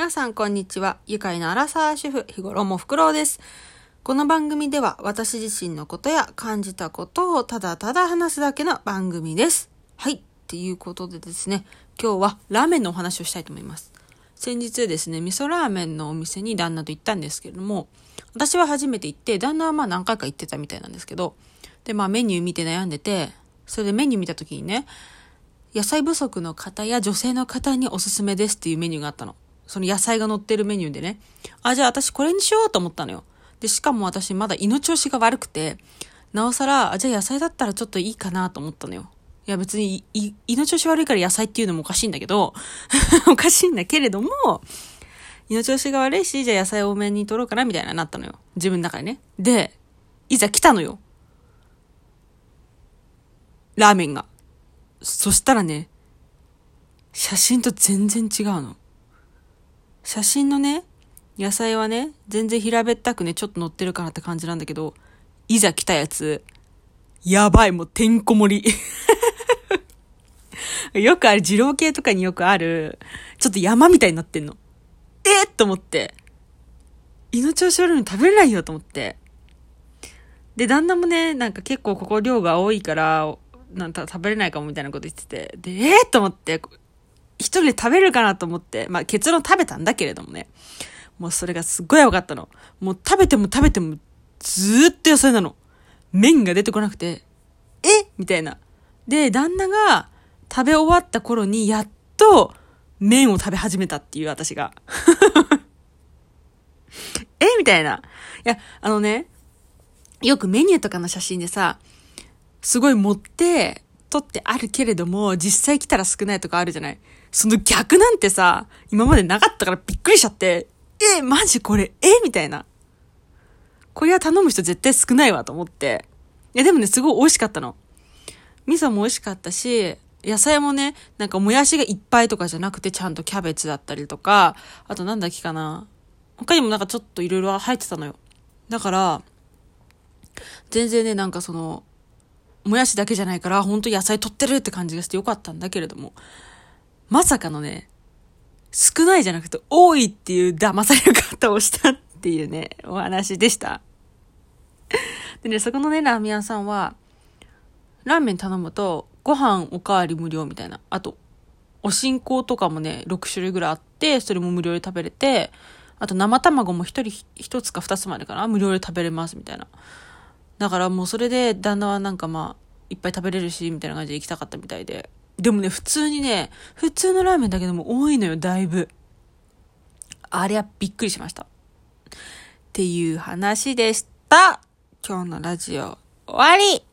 皆さんこんにちは。愉快なアラサー主婦、日頃もふくろうです。この番組では私自身のことや感じたことをただただ話すだけの番組です。はい。っていうことでですね、今日はラーメンのお話をしたいと思います。先日ですね、味噌ラーメンのお店に旦那と行ったんですけれども、私は初めて行って、旦那はまあ何回か行ってたみたいなんですけど、で、まあメニュー見て悩んでて、それでメニュー見た時にね、野菜不足の方や女性の方におすすめですっていうメニューがあったの。その野菜が乗ってるメニューでね。あ、じゃあ私これにしようと思ったのよ。で、しかも私まだ胃の調子が悪くて、なおさら、あ、じゃあ野菜だったらちょっといいかなと思ったのよ。いや別に胃胃の調子悪いから野菜っていうのもおかしいんだけど、おかしいんだけれども、胃の調子が悪いし、じゃあ野菜多めに取ろうかなみたいななったのよ。自分の中でね。で、いざ来たのよ。ラーメンが。そしたらね、写真と全然違うの。写真のね、野菜はね、全然平べったくね、ちょっと乗ってるかなって感じなんだけど、いざ来たやつ、やばい、もうてんこ盛り。よくある、二郎系とかによくある、ちょっと山みたいになってんの。えー、と思って。胃の調子悪いのに食べれないよと思って。で、旦那もね、なんか結構ここ量が多いから、なんか食べれないかもみたいなこと言ってて。で、えー、と思って、一人で食べるかなと思って、まあ結論食べたんだけれどもね。もうそれがすっごい分かったの。もう食べても食べてもずーっと野菜なの。麺が出てこなくて、え？みたいな。で、旦那が食べ終わった頃にやっと麺を食べ始めたっていう私が。え？みたいな。いや、あのね、よくメニューとかの写真でさ、すごい持って、撮ってあるけれども、実際来たら少ないとかあるじゃない？その逆なんてさ、今までなかったからびっくりしちゃって、え、マジこれ、え？みたいな。これは頼む人絶対少ないわと思って。いや、でもね、すごい美味しかったの。味噌も美味しかったし、野菜もね、なんかもやしがいっぱいとかじゃなくて、ちゃんとキャベツだったりとか、あとなんだっけかな。他にもなんかちょっといろいろ入ってたのよ。だから、全然ね、なんかその、もやしだけじゃないから、ほんと野菜取ってるって感じがしてよかったんだけれども、まさかのね、少ないじゃなくて多いっていう騙される方をしたっていうね、お話でした。でね、そこのね、ラーメン屋さんは、ラーメン頼むと、ご飯おかわり無料みたいな。あと、お新香とかもね、6種類ぐらいあって、それも無料で食べれて、あと生卵も一人一つか二つまでかな無料で食べれますみたいな。だからもうそれで旦那はなんかまあ、いっぱい食べれるし、みたいな感じで行きたかったみたいで。でもね、普通にね、普通のラーメンだけども多いのよ、だいぶ。あれはびっくりしました。っていう話でした。今日のラジオ終わり